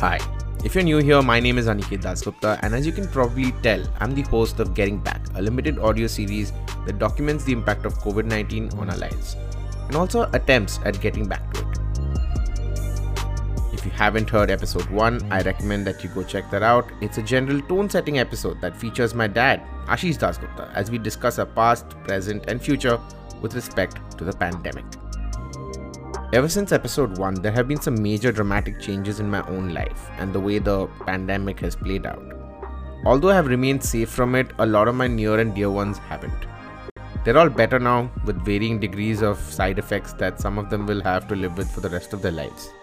Hi, if you're new here, my name is Aniket Dasgupta, and as you can probably tell, I'm the host of Getting Back, a limited audio series that documents the impact of COVID 19 on our lives and also attempts at getting back to it. If you haven't heard episode 1, I recommend that you go check that out. It's a general tone setting episode that features my dad, Ashish Dasgupta, as we discuss our past, present, and future with respect to the pandemic. Ever since episode 1, there have been some major dramatic changes in my own life and the way the pandemic has played out. Although I have remained safe from it, a lot of my near and dear ones haven't. They're all better now, with varying degrees of side effects that some of them will have to live with for the rest of their lives.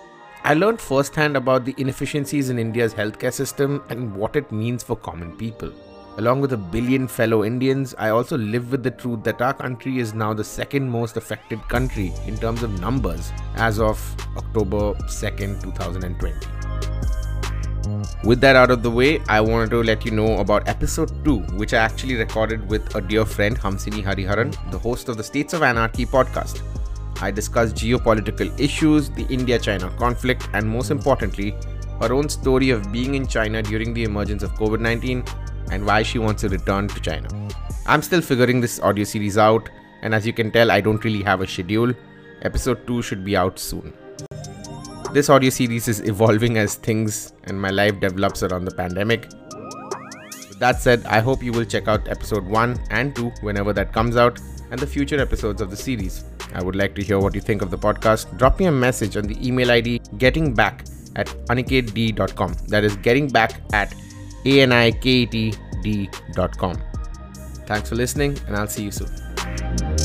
I learned firsthand about the inefficiencies in India's healthcare system and what it means for common people. Along with a billion fellow Indians, I also live with the truth that our country is now the second most affected country in terms of numbers as of October 2nd, 2020. With that out of the way, I wanted to let you know about episode 2, which I actually recorded with a dear friend, Hamsini Hariharan, the host of the States of Anarchy podcast. I discussed geopolitical issues, the India China conflict, and most importantly, her own story of being in China during the emergence of COVID 19 and why she wants to return to China. I'm still figuring this audio series out, and as you can tell, I don't really have a schedule. Episode 2 should be out soon. This audio series is evolving as things and my life develops around the pandemic. With that said, I hope you will check out episode 1 and 2 whenever that comes out and the future episodes of the series. I would like to hear what you think of the podcast. Drop me a message on the email ID gettingback at aniketd.com. That is getting back at aniketd.com. Thanks for listening, and I'll see you soon.